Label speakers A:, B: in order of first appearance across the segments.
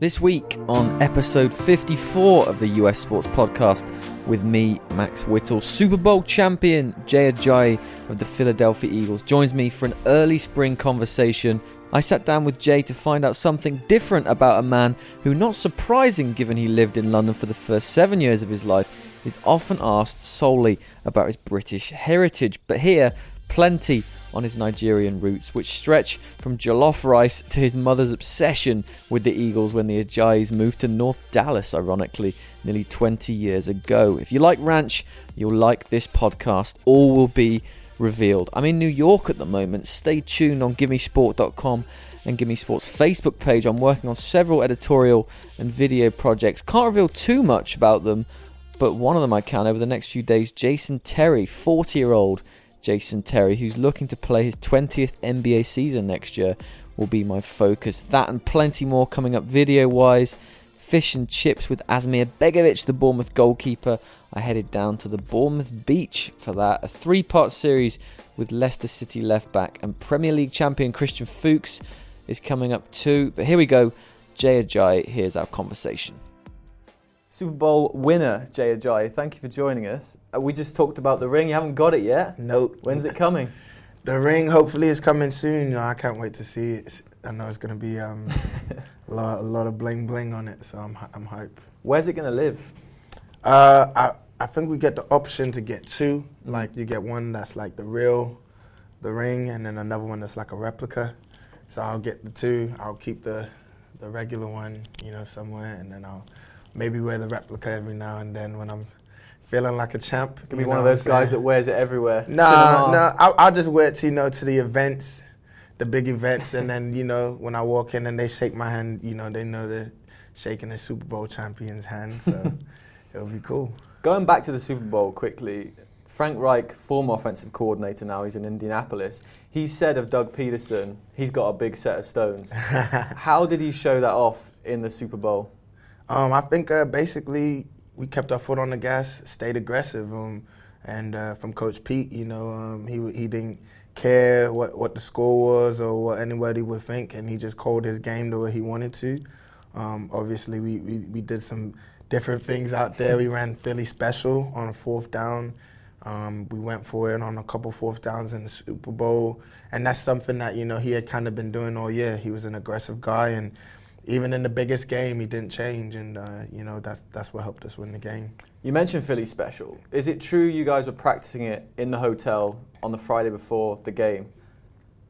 A: This week on episode 54 of the US Sports Podcast with me, Max Whittle, Super Bowl champion Jay Ajayi of the Philadelphia Eagles joins me for an early spring conversation. I sat down with Jay to find out something different about a man who, not surprising given he lived in London for the first seven years of his life, is often asked solely about his British heritage. But here, plenty on his Nigerian roots, which stretch from jollof rice to his mother's obsession with the Eagles when the Ajayis moved to North Dallas, ironically, nearly 20 years ago. If you like ranch, you'll like this podcast. All will be revealed. I'm in New York at the moment. Stay tuned on GiveMeSport.com and GiveMeSport's Facebook page. I'm working on several editorial and video projects. Can't reveal too much about them, but one of them I can over the next few days. Jason Terry, 40 year old Jason Terry, who's looking to play his 20th NBA season next year, will be my focus. That and plenty more coming up video wise. Fish and chips with Asmir Begovic, the Bournemouth goalkeeper. I headed down to the Bournemouth beach for that. A three part series with Leicester City left back and Premier League champion Christian Fuchs is coming up too. But here we go. Jay Ajayi, here's our conversation. Super Bowl winner, Jay Ajayi, thank you for joining us. Uh, we just talked about the ring. You haven't got it yet.
B: Nope.
A: When's it coming?
B: The ring hopefully is coming soon. I can't wait to see it. I know it's going to be um, a, lot, a lot of bling bling on it, so I'm, I'm hype.
A: Where's it going to live?
B: Uh, I, I think we get the option to get two. Like you get one that's like the real, the ring, and then another one that's like a replica. So I'll get the two. I'll keep the, the regular one, you know, somewhere, and then I'll maybe wear the replica every now and then when I'm feeling like a champ.
A: Give me one of those guys that wears it everywhere.
B: No, nah, no, I'll, I'll, just wear it to you know to the events, the big events, and then you know when I walk in and they shake my hand, you know they know they're shaking the Super Bowl champion's hand, so it'll be cool.
A: Going back to the Super Bowl quickly, Frank Reich, former offensive coordinator now, he's in Indianapolis. He said of Doug Pederson, he's got a big set of stones. How did he show that off in the Super Bowl?
B: Um, I think uh, basically we kept our foot on the gas, stayed aggressive. Um, and uh, from Coach Pete, you know, um, he he didn't care what, what the score was or what anybody would think, and he just called his game the way he wanted to. Um, obviously, we, we, we did some different things out there. We ran Philly special on a fourth down. Um, we went for it on a couple fourth downs in the Super Bowl, and that's something that you know he had kind of been doing all year. He was an aggressive guy, and even in the biggest game, he didn't change, and uh, you know that's that's what helped us win the game.
A: You mentioned Philly special. Is it true you guys were practicing it in the hotel on the Friday before the game,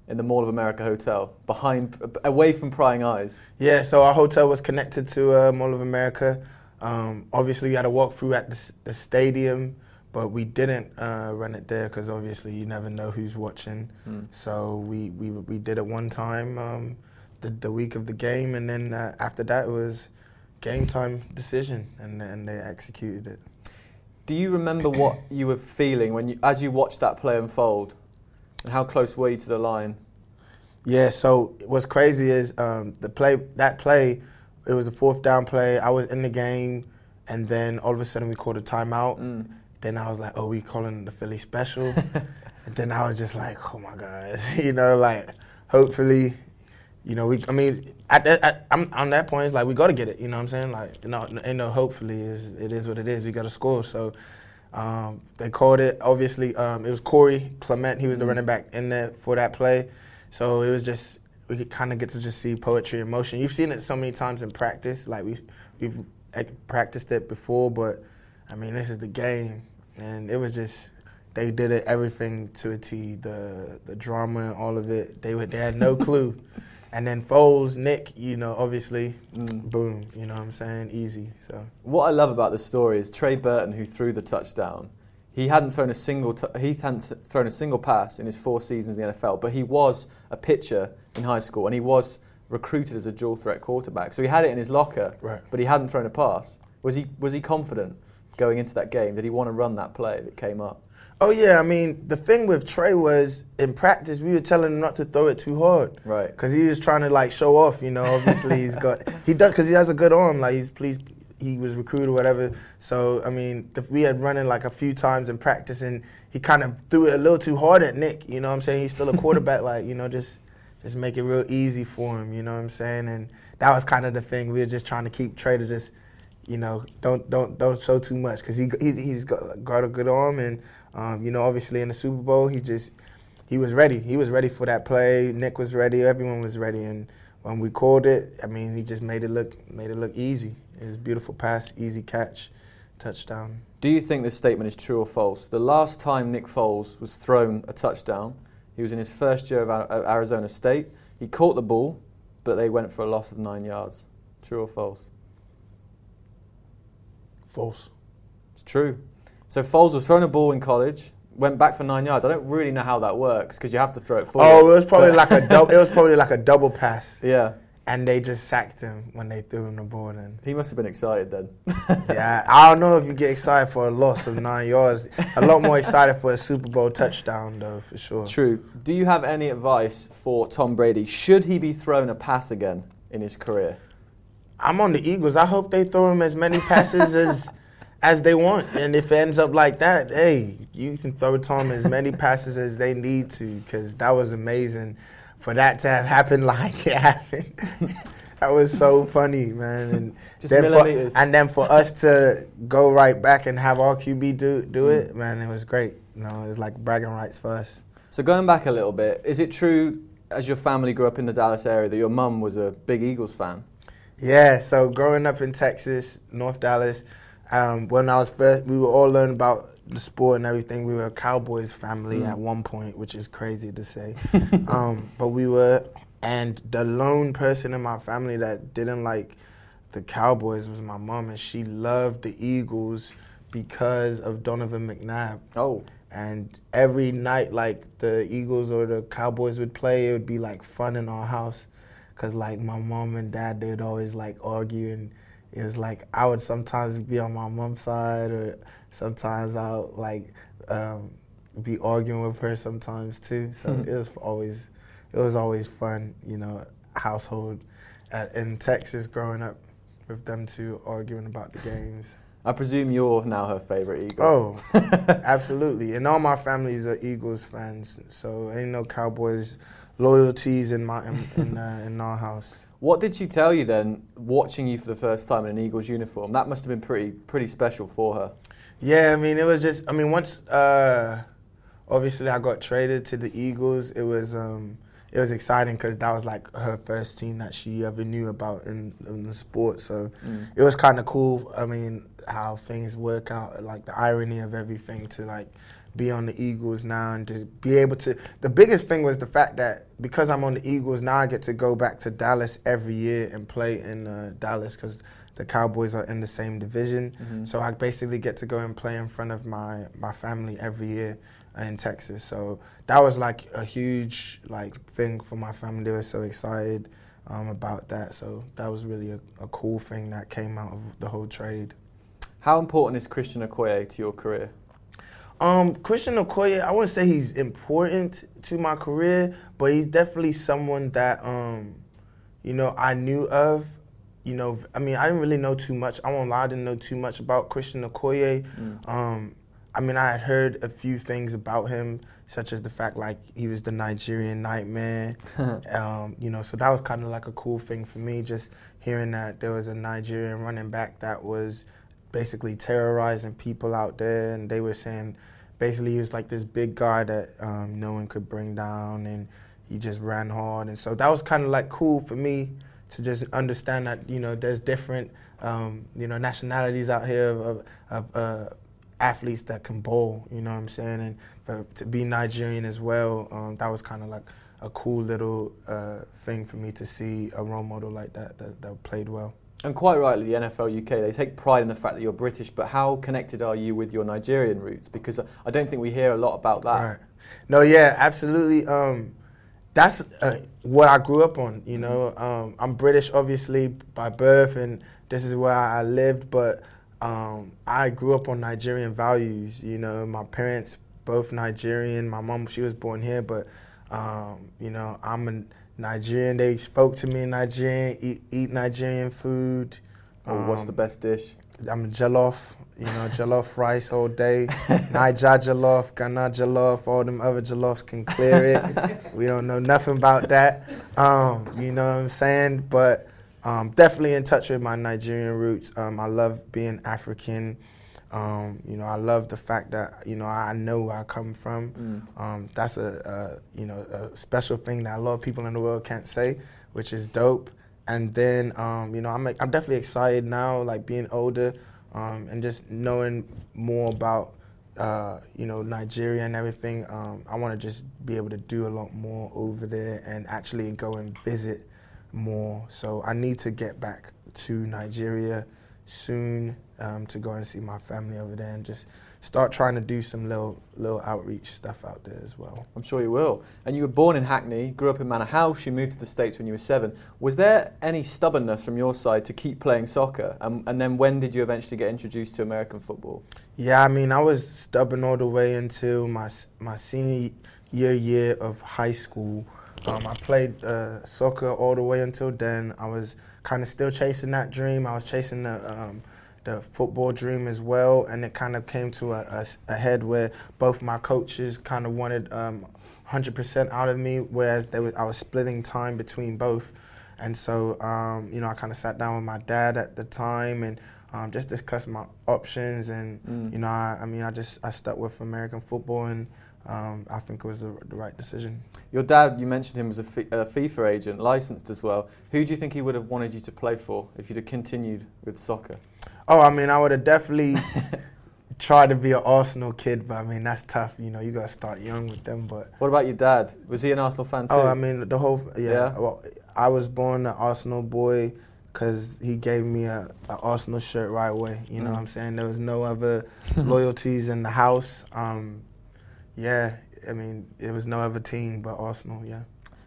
A: in the Mall of America hotel, behind, away from prying eyes?
B: Yeah. So our hotel was connected to uh, Mall of America. Um, obviously, we had to walk through at the, the stadium, but we didn't uh, run it there because obviously you never know who's watching. Mm. So we, we we did it one time. Um, the, the week of the game, and then uh, after that it was game time decision, and and they executed it.
A: Do you remember what you were feeling when you, as you watched that play unfold, and how close were you to the line?
B: Yeah. So what's crazy is um, the play that play. It was a fourth down play. I was in the game, and then all of a sudden we called a timeout. Mm. Then I was like, "Oh, we calling the Philly special." and then I was just like, "Oh my god," you know, like hopefully you know, we. I mean, at, that, at I'm, on that point, it's like we got to get it. You know what I'm saying? Like, you know, ain't no hopefully is it is what it is. We got to score. So um, they called it. Obviously, um, it was Corey Clement. He was the mm-hmm. running back in there for that play. So it was just we could kind of get to just see poetry in motion. You've seen it so many times in practice. Like we we've practiced it before, but I mean, this is the game, and it was just they did it everything to a T. The the drama and all of it. They they had no clue. And then Foles, Nick, you know, obviously, mm. boom, you know what I'm saying? Easy. So
A: What I love about the story is Trey Burton, who threw the touchdown, he hadn't thrown a single t- he hadn't thrown a single pass in his four seasons in the NFL, but he was a pitcher in high school and he was recruited as a dual threat quarterback. So he had it in his locker,
B: right.
A: but he hadn't thrown a pass. Was he was he confident going into that game? Did he want to run that play that came up?
B: Oh yeah, I mean the thing with Trey was in practice we were telling him not to throw it too hard,
A: right?
B: Because he was trying to like show off, you know. Obviously he's got he does because he has a good arm. Like he's pleased he was recruited or whatever. So I mean the, we had running like a few times in practice and he kind of threw it a little too hard at Nick. You know what I'm saying? He's still a quarterback. like you know just just make it real easy for him. You know what I'm saying? And that was kind of the thing. We were just trying to keep Trey to just, you know, don't don't don't show too much because he, he he's got, a good arm and um, you know obviously in the Super Bowl he just he was ready. He was ready for that play. Nick was ready. Everyone was ready. And when we called it, I mean, he just made it look made it look easy. It was a beautiful pass, easy catch, touchdown.
A: Do you think this statement is true or false? The last time Nick Foles was thrown a touchdown, he was in his first year of Arizona State. He caught the ball, but they went for a loss of nine yards. True or false?
B: False.
A: It's true. So Foles was throwing a ball in college, went back for nine yards. I don't really know how that works because you have to throw it forward.
B: Oh, it was probably like a double. It was probably like a double pass.
A: Yeah.
B: And they just sacked him when they threw him the ball. And
A: he must have been excited then.
B: yeah, I don't know if you get excited for a loss of nine yards. A lot more excited for a Super Bowl touchdown, though, for sure.
A: True. Do you have any advice for Tom Brady? Should he be thrown a pass again in his career?
B: I'm on the Eagles. I hope they throw him as many passes as as they want. And if it ends up like that, hey, you can throw to them as many passes as they need to because that was amazing. For that to have happened like it happened, that was so funny, man. And
A: then
B: for, and then for us to go right back and have our QB do do mm. it, man, it was great. You know, it was like bragging rights for us.
A: So going back a little bit, is it true as your family grew up in the Dallas area that your mum was a big Eagles fan?
B: Yeah, so growing up in Texas, North Dallas, um, when I was first, we were all learning about the sport and everything. We were a Cowboys family mm. at one point, which is crazy to say. um, but we were, and the lone person in my family that didn't like the Cowboys was my mom, and she loved the Eagles because of Donovan McNabb.
A: Oh.
B: And every night, like the Eagles or the Cowboys would play, it would be like fun in our house, cause like my mom and dad, they'd always like argue and it was like I would sometimes be on my mom's side, or sometimes I'll like um, be arguing with her sometimes too. So mm-hmm. it was always it was always fun, you know, household at, in Texas growing up with them two arguing about the games.
A: I presume you're now her favorite Eagle.
B: Oh, absolutely. And all my families are Eagles fans, so ain't no Cowboys loyalties in my in in, uh, in our house.
A: What did she tell you then, watching you for the first time in an Eagles uniform? That must have been pretty pretty special for her.
B: Yeah, I mean, it was just. I mean, once uh, obviously I got traded to the Eagles, it was um, it was exciting because that was like her first team that she ever knew about in, in the sport. So mm. it was kind of cool. I mean, how things work out, like the irony of everything to like be on the Eagles now and to be able to. The biggest thing was the fact that because I'm on the Eagles now, I get to go back to Dallas every year and play in uh, Dallas because the Cowboys are in the same division. Mm-hmm. So I basically get to go and play in front of my my family every year in Texas. So that was like a huge like thing for my family. They were so excited um, about that. So that was really a, a cool thing that came out of the whole trade.
A: How important is Christian Okoye to your career?
B: Um, Christian Okoye, I wouldn't say he's important to my career, but he's definitely someone that um, you know, I knew of. You know, I mean, I didn't really know too much. I won't lie, I didn't know too much about Christian Okoye. Mm. Um, I mean, I had heard a few things about him, such as the fact like he was the Nigerian nightmare. um, you know, so that was kind of like a cool thing for me, just hearing that there was a Nigerian running back that was basically terrorizing people out there, and they were saying basically he was like this big guy that um, no one could bring down, and he just ran hard, and so that was kind of like cool for me to just understand that you know there's different um, you know nationalities out here of, of uh, athletes that can bowl. You know what I'm saying, and for, to be Nigerian as well, um, that was kind of like a cool little uh, thing for me to see a role model like that that, that played well.
A: And quite rightly, the NFL UK, they take pride in the fact that you're British, but how connected are you with your Nigerian roots? Because I don't think we hear a lot about that.
B: Right. No, yeah, absolutely. Um, that's uh, what I grew up on, you know. Um, I'm British, obviously, by birth, and this is where I lived, but um, I grew up on Nigerian values, you know. My parents, both Nigerian. My mom, she was born here, but, um, you know, I'm a Nigerian. They spoke to me in Nigerian. Eat, eat Nigerian food.
A: Oh, um, what's the um, best dish?
B: I'm jollof, you know, jollof rice all day. Naija jollof, Ghana jollof, all them other jollofs can clear it. we don't know nothing about that. Um, you know what I'm saying? But um, definitely in touch with my Nigerian roots. Um, I love being African. Um, you know, I love the fact that you know I know where I come from. Mm. Um, that's a, a, you know a special thing that a lot of people in the world can't say, which is dope. And then um, you know I'm I'm definitely excited now, like being older um, and just knowing more about uh, you know Nigeria and everything. Um, I want to just be able to do a lot more over there and actually go and visit more. So I need to get back to Nigeria soon um, to go and see my family over there and just start trying to do some little little outreach stuff out there as well.
A: I'm sure you will. And you were born in Hackney, grew up in Manor House, you moved to the States when you were seven. Was there any stubbornness from your side to keep playing soccer? Um, and then when did you eventually get introduced to American football?
B: Yeah, I mean, I was stubborn all the way until my, my senior year, year of high school. Um, I played uh, soccer all the way until then. I was kind of still chasing that dream. I was chasing the um, the football dream as well, and it kind of came to a, a, a head where both my coaches kind of wanted um, 100% out of me, whereas was, I was splitting time between both. And so, um, you know, I kind of sat down with my dad at the time and um, just discussed my options. And, mm. you know, I, I, mean, I just I stuck with American football and um, I think it was the, the, right decision.
A: Your dad, you mentioned him was a, a FIFA agent, licensed as well. Who do you think he would have wanted you to play for if you'd have continued with soccer?
B: Oh, I mean, I would have definitely tried to be an Arsenal kid, but I mean, that's tough. You know, you got to start young with them. But
A: what about your dad? Was he an Arsenal fan too?
B: Oh, I mean, the whole yeah. yeah. Well, I was born an Arsenal boy because he gave me a, a, Arsenal shirt right away. You know mm. what I'm saying? There was no other loyalties in the house. Um, yeah, I mean, it was no other team but Arsenal. Yeah.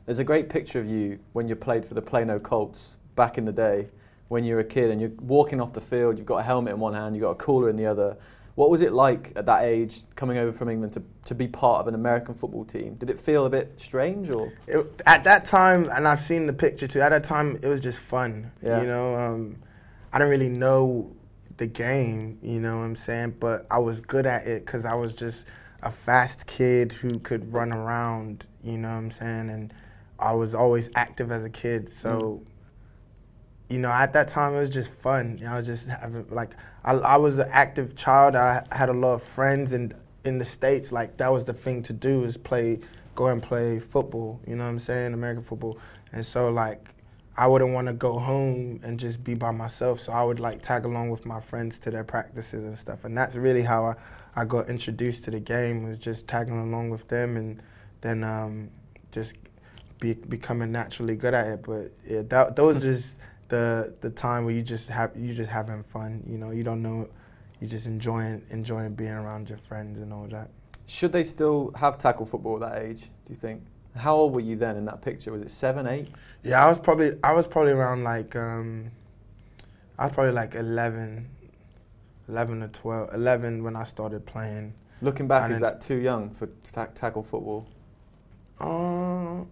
A: There's a great picture of you when you played for the Plano Colts back in the day when you're a kid and you're walking off the field, you've got a helmet in one hand, you've got a cooler in the other. What was it like at that age, coming over from England to, to be part of an American football team? Did it feel a bit strange, or
B: it, at that time? And I've seen the picture too. At that time, it was just fun. Yeah. You know, um, I didn't really know the game. You know what I'm saying? But I was good at it because I was just a fast kid who could run around. You know what I'm saying? And I was always active as a kid, so. Mm you know, at that time it was just fun. You know, I was just having like I, I was an active child. I had a lot of friends, and in the states, like that was the thing to do is play, go and play football. You know what I'm saying, American football. And so like I wouldn't want to go home and just be by myself. So I would like tag along with my friends to their practices and stuff. And that's really how I, I got introduced to the game was just tagging along with them and then um, just be, becoming naturally good at it. But yeah, that, was just the the time where you just have you just having fun. You know, you don't know, you just enjoying enjoying being around your friends and all that.
A: Should they still have tackle football at that age? Do you think? How old were you then in that picture? Was it seven, eight?
B: Yeah, I was probably I was probably around like um, I was probably like 11, 11 or 12, 11 when I started playing.
A: Looking back, is that too young for tackle football?
B: Uh,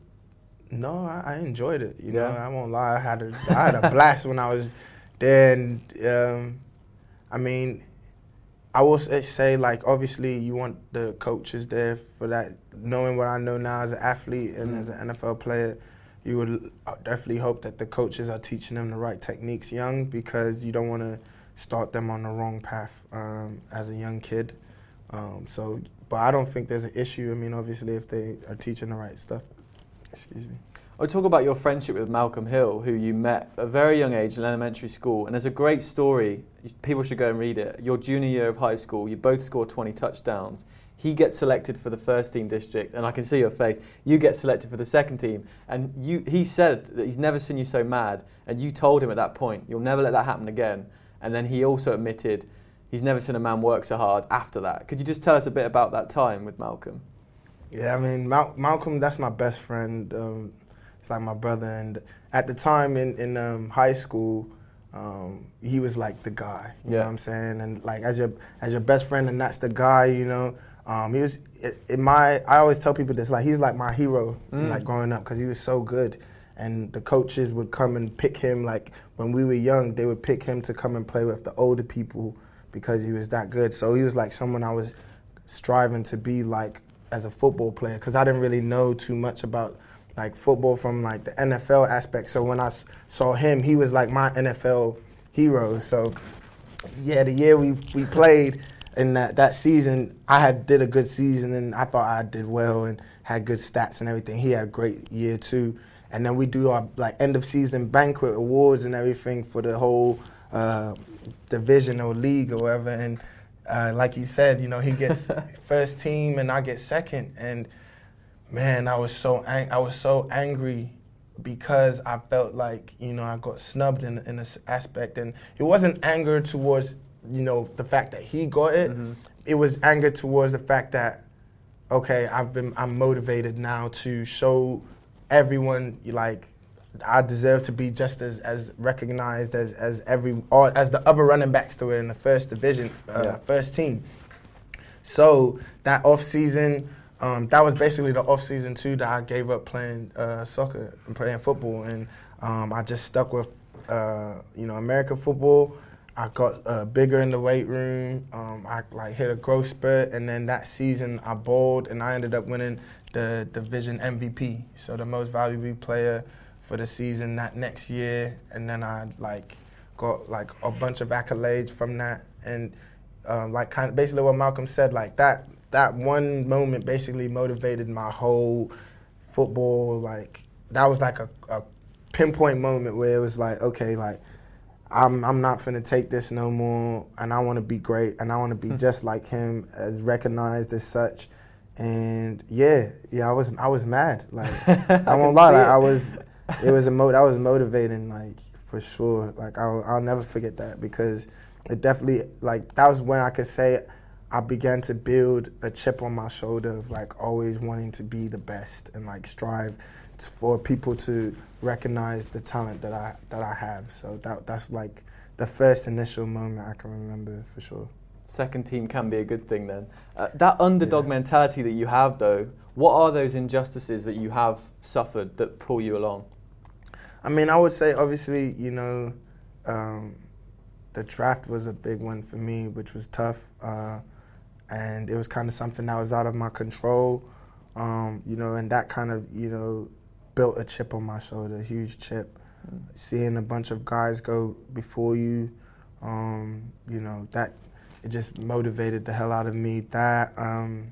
B: no, I, I enjoyed it. You yeah. know, I won't lie. I had a I had a blast when I was there. And um, I mean, I will say like obviously you want the coaches there for that. Knowing what I know now as an athlete and mm. as an NFL player, you would definitely hope that the coaches are teaching them the right techniques young because you don't want to start them on the wrong path um, as a young kid. Um, so, but I don't think there's an issue. I mean, obviously, if they are teaching the right stuff. Excuse me.
A: I talk about your friendship with Malcolm Hill, who you met at a very young age in elementary school. And there's a great story. People should go and read it. Your junior year of high school, you both scored 20 touchdowns. He gets selected for the first team district, and I can see your face. You get selected for the second team, and you, he said that he's never seen you so mad. And you told him at that point, you'll never let that happen again. And then he also admitted he's never seen a man work so hard after that. Could you just tell us a bit about that time with Malcolm?
B: Yeah, I mean, Mal- Malcolm, that's my best friend. Um, it's like my brother. And at the time in, in um, high school, um, he was like the guy. You yeah. know what I'm saying? And like as your as your best friend, and that's the guy. You know, um, he was in my. I always tell people this. Like he's like my hero. Mm. Like growing up, because he was so good. And the coaches would come and pick him. Like when we were young, they would pick him to come and play with the older people because he was that good. So he was like someone I was striving to be like as a football player because I didn't really know too much about like football from like the NFL aspect. So when I saw him, he was like my NFL hero. So yeah, the year we we played in that that season, I had did a good season and I thought I did well and had good stats and everything. He had a great year too. And then we do our like end of season banquet awards and everything for the whole uh, division or league or whatever. And uh, like he said, you know, he gets first team and I get second. And man, I was so ang- I was so angry because I felt like you know I got snubbed in in this aspect, and it wasn't anger towards you know the fact that he got it. It was anger towards the fact that okay, I've been I'm motivated now to show everyone like I deserve to be just as, as recognized as as every or as the other running backs that were in the first division, uh,
A: Yeah.
B: first team. So that off season, um, that was basically the off season too that I gave up playing uh, soccer and playing football, and um, I just stuck with uh, you know American football. I got uh, bigger in the weight room. Um, I like hit a growth spurt, and then that season I bowled, and I ended up winning the division MVP, so the most valuable player for the season that next year. And then I like got like a bunch of accolades from that, and um, like kind of basically what Malcolm said, like that that one moment basically motivated my whole football. Like that was like a, a pinpoint moment where it was like, okay, like I'm I'm not finna take this no more, and I want to be great, and I want to be just like him, as recognized as such. And yeah, yeah, I was I was mad. Like I
A: can
B: won't lie, like. I was. It was a mo- that was motivating, like for sure. Like I'll I'll never forget that because it definitely like that was when I could say I began to build a chip on my shoulder of like always wanting to be the best and like strive t- for people to recognize the talent that I that I have. So that that's like the first initial moment I can remember for sure.
A: Second team can be a good thing then. Uh, that underdog
B: Yeah.
A: mentality that you have, though, what are those injustices that you have suffered that pull you along?
B: I mean, I would say obviously, you know, um, the draft was a big one for me, which was tough, uh, and it was kind of something that was out of my control, um, you know, and that kind of, you know, built a chip on my shoulder, a huge chip. Seeing a bunch of guys go before you, um, you know, that it just motivated the hell out of me. That, um,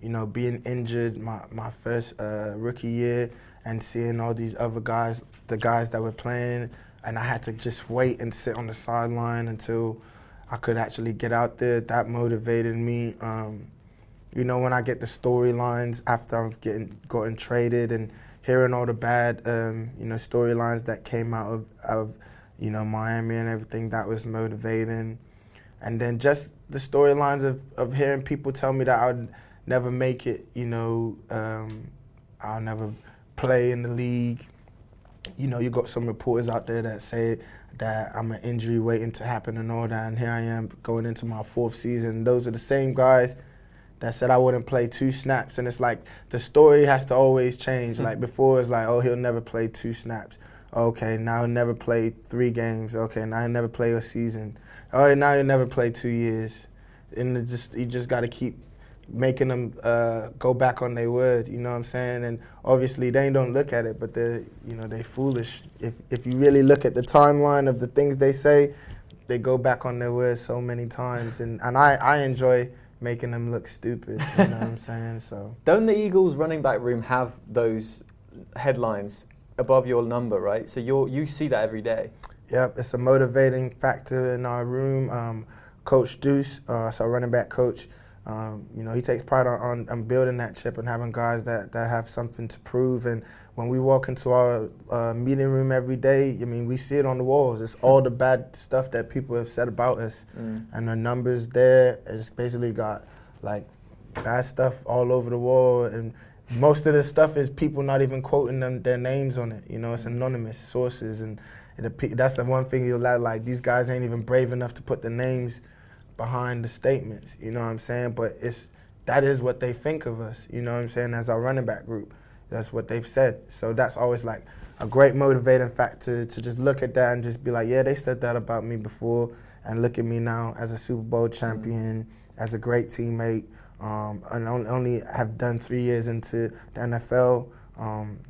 B: you know, being injured my, my first uh, rookie year and seeing all these other guys, the guys that were playing, and I had to just wait and sit on the sideline until I could actually get out there. That motivated me. Um, you know, when I get the storylines after I've getting gotten traded and hearing all the bad, um, you know, storylines that came out of, of, you know, Miami and everything, that was motivating. And then just the storylines of, of hearing people tell me that I would never make it, you know, um, I'll never play in the league. You know, you got some reporters out there that say that I'm an injury waiting to happen and all that, and here I am going into my fourth season. Those are the same guys that said I wouldn't play two snaps, and it's like the story has to always change. Like before, it's like, oh, he'll never play two snaps. Okay, now he'll never play three games. Okay, now he'll never play a season. Oh, now he'll never play two years. And it just you just got to keep making them uh, go back on their word. You know what I'm saying? And obviously they don't look at it, but they're you know they foolish. If if you really look at the timeline of the things they say, they go back on their word so many times. And and I I enjoy making them look stupid. You know what I'm saying? So.
A: Don't the Eagles running back room have those headlines above your number, right? So you you see that every day.
B: Yep, it's a motivating factor in our room. Um, coach Duce, uh, so running back coach, um, you know, he takes pride on, on, on building that chip and having guys that, that have something to prove. And when we walk into our uh, meeting room every day, I mean, we see it on the walls. It's all the bad stuff that people have said about us. And the numbers there, it's basically got like bad stuff all over the wall. And most of the stuff is people not even quoting them their names on it. You know, it's anonymous sources, and it, that's the one thing you'll like. Like these guys ain't even brave enough to put the names behind the statements. You know what I'm saying? But it's that is what they think of us. You know what I'm saying? As our running back group, That's what they've said. So that's always like a great motivating factor to just look at that and just be like, yeah, they said that about me before, and look at me now as a Super Bowl champion, mm-hmm. as a great teammate, um, and only have done three years into the NFL. Um,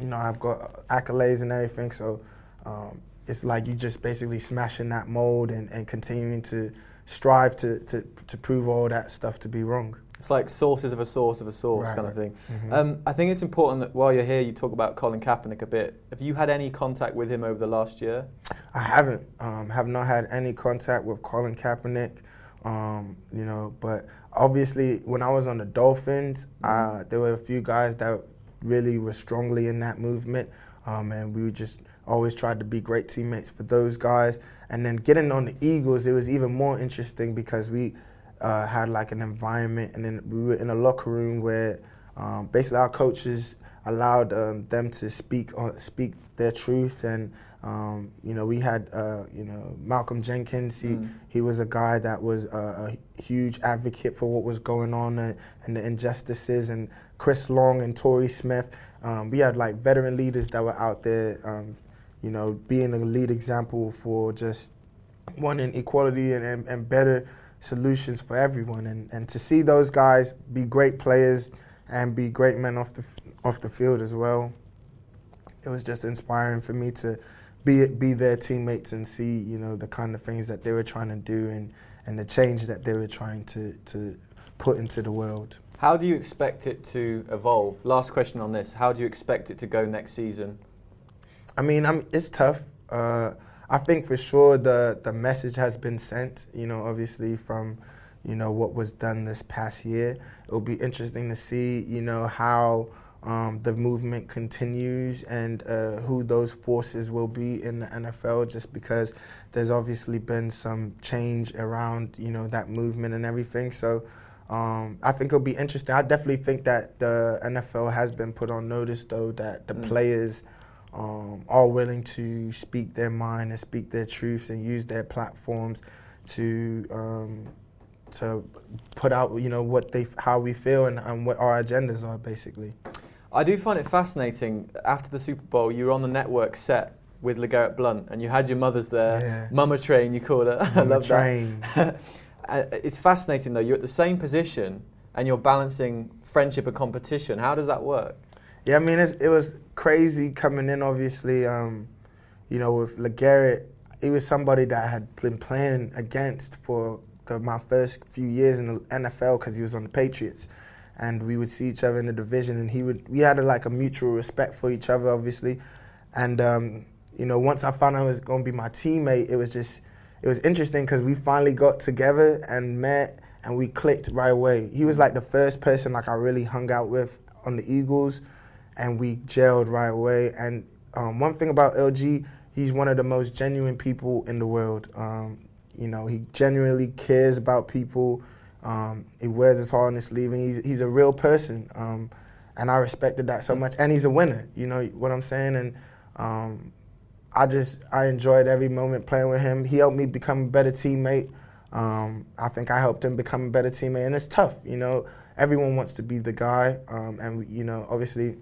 B: you know, I've got accolades and everything, so um, it's like you just basically smashing that mold and, and continuing to strive to, to, to prove all that stuff to be wrong.
A: It's like sources of a source of a source right. kind of thing. Mm-hmm. Um, I think it's important that while you're here, you talk about Colin Kaepernick a bit. Have you had any contact with him over the last year?
B: I haven't. Um, have not had any contact with Colin Kaepernick. Um, you know, but obviously, when I was on the Dolphins, mm-hmm. uh, there were a few guys that really were strongly in that movement, um, and we just always tried to be great teammates for those guys. And then getting on the Eagles, it was even more interesting because we uh, had like an environment, and then we were in a locker room where um, basically our coaches allowed um, them to speak on, speak their truth and. Um, you know, we had uh, you know Malcolm Jenkins. He mm. he was a guy that was a, a, huge advocate for what was going on and, and the injustices. And Chris Long and Torrey Smith. Um, we had like veteran leaders that were out there, um, you know, being a lead example for just wanting equality and, and, and better solutions for everyone. And, and to see those guys be great players and be great men off the off the field as well, it was just inspiring for me to be be their teammates and see you know the kind of things that they were trying to do and and the change that they were trying to to put into the world.
A: How do you expect it to evolve? Last question on this: How do you expect it to go next season?
B: I mean, I'm, it's tough. Uh, I think for sure the the message has been sent. You know, obviously from you know what was done this past year. It'll be interesting to see you know how um, the movement continues and uh, who those forces will be in the NFL. Just because there's obviously been some change around you know that movement and everything. So. Um, I think it'll be interesting. I definitely think that the NFL has been put on notice, though, that the mm. players um, are willing to speak their mind and speak their truths and use their platforms to um, to put out you know what they how we feel and, and what our agendas are basically.
A: I do find it fascinating. After the Super Bowl, you were on the network set with LeGarrette Blunt, and you had your mothers there. Yeah. Mama Train, you called her.
B: I love train. that.
A: it's fascinating though. You're at the same position, and you're balancing friendship and competition. How does that work?
B: Yeah, I mean, it was crazy coming in. Obviously, um, you know, with LeGarrette, he was somebody that I had been playing against for the, my first few years in the NFL because he was on the Patriots, and we would see each other in the division, and he would. We had a, like a mutual respect for each other, obviously, and um, you know, once I found out he was going to be my teammate, it was just it was interesting because we finally got together and met and we clicked right away. He was like the first person like I really hung out with on the Eagles and we gelled right away. And um, one thing about LG, he's one of the most genuine people in the world. Um, you know, he genuinely cares about people. Um, he wears his heart on his sleeve, and he's he's a real person. Um, and I respected that so much. And he's a winner. You know what I'm saying? And um, I just I enjoyed every moment playing with him. He helped me become a better teammate. Um, I think I helped him become a better teammate, and it's tough. You know, everyone wants to be the guy, and we, you know, obviously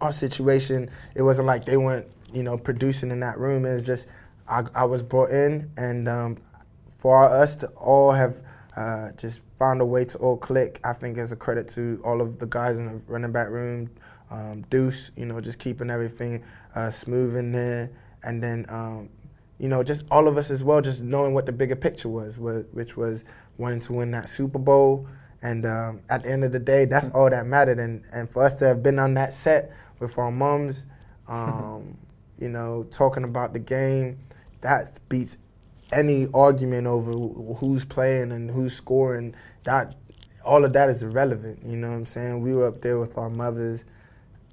B: our situation, it wasn't like they weren't, you know, producing in that room. It was just I, I was brought in, and um, for us to all have uh, just found a way to all click, I think is a credit to all of the guys in the running back room. Um, Duce, you know, just keeping everything uh, smooth in there, and then um, you know, just all of us as well, just knowing what the bigger picture was, which was wanting to win that Super Bowl. And um, at the end of the day, that's all that mattered. And, and for us to have been on that set with our mums, um, you know, talking about the game, that beats any argument over who's playing and who's scoring. That all of that is irrelevant. You know what I'm saying? We were up there with our mothers,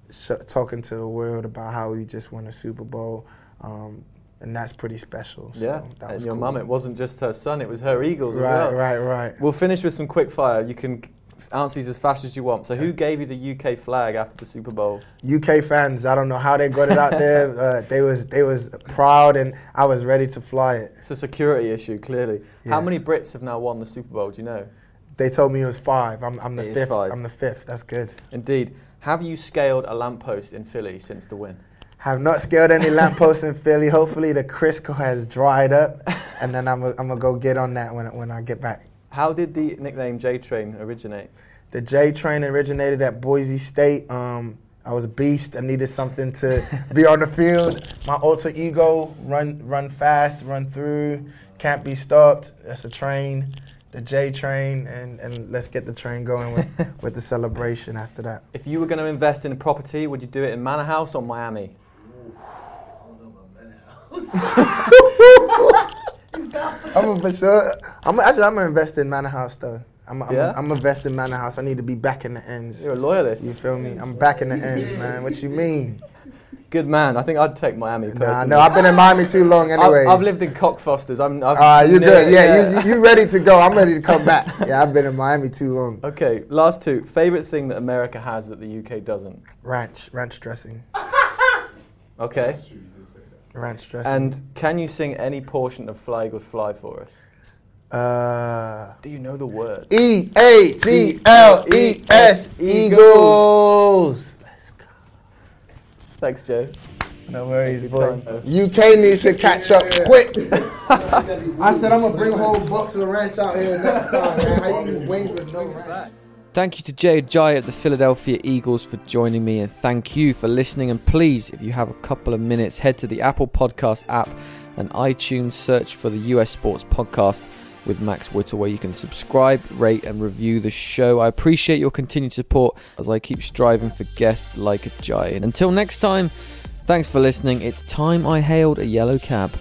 B: sh- talking to the world about how we just won a Super Bowl. Um, and that's pretty special. So
A: yeah, and your cool. mum, it wasn't just her son; it was her Eagles
B: right,
A: as well.
B: Right, right, right.
A: We'll finish with some quick fire. You can answer these as fast as you want. So, who gave you the UK flag after the Super Bowl?
B: UK fans. I don't know how they got it out there. Uh, they was they was proud, and I was ready to fly it.
A: It's a security issue, clearly. Yeah. How many Brits have now won the Super Bowl? Do you know?
B: They told me it was five. I'm, I'm the it fifth. I'm the fifth. That's good.
A: Indeed. Have you scaled a lamppost in Philly since the win?
B: Have not scaled any lampposts in Philly. Hopefully the Crisco has dried up, and then I'm gonna go get on that when when I get back.
A: How did the nickname J Train originate?
B: The J Train originated at Boise State. Um, I was a beast. I needed something to be on the field. My alter ego: run, run fast, run through, can't be stopped. That's a train, the J Train, and, and let's get the train going with, with the celebration after that.
A: If you were going to invest in a property, would you do it in Manor House or Miami?
B: I'm a for sure. I'm actually I'm gonna invest in Manor House though. I'm I'm,
A: Yeah?
B: I'm invest in Manor House. I need to be back in the ends.
A: You're a loyalist.
B: You feel me? I'm back in the ends, man. What you mean?
A: Good man. I think I'd take Miami personally.
B: Nah, no, I've been in Miami too long anyway.
A: I've, I've lived in Cockfosters. I'm. I've
B: Ah, you
A: near-
B: good? Yeah, You, you ready to go? I'm ready to come back. Yeah, I've been in Miami too long.
A: Okay, last two. Favorite thing that America has that the UK doesn't.
B: Ranch, ranch dressing,
A: Okay.
B: Ranch dressing.
A: And can you sing any portion of Fly Eagles Fly for us?
B: uh,
A: Do you know the word?
B: E A G L E S Eagles.
A: Thanks, Joe.
B: No worries,
A: Good
B: boy. UK needs to catch up quick. I said I'm gonna bring a whole box of ranch out here next time, man. How you eat wings with no ranch?
A: Thank you to Jay Ajayi of the Philadelphia Eagles for joining me, and thank you for listening. And please, if you have a couple of minutes, head to the Apple Podcast app and iTunes, search for the US Sports Podcast with Max Whittle, where you can subscribe, rate, and review the show. I appreciate your continued support as I keep striving for guests like Ajayi. And until next time, thanks for listening. It's time I hailed a yellow cab.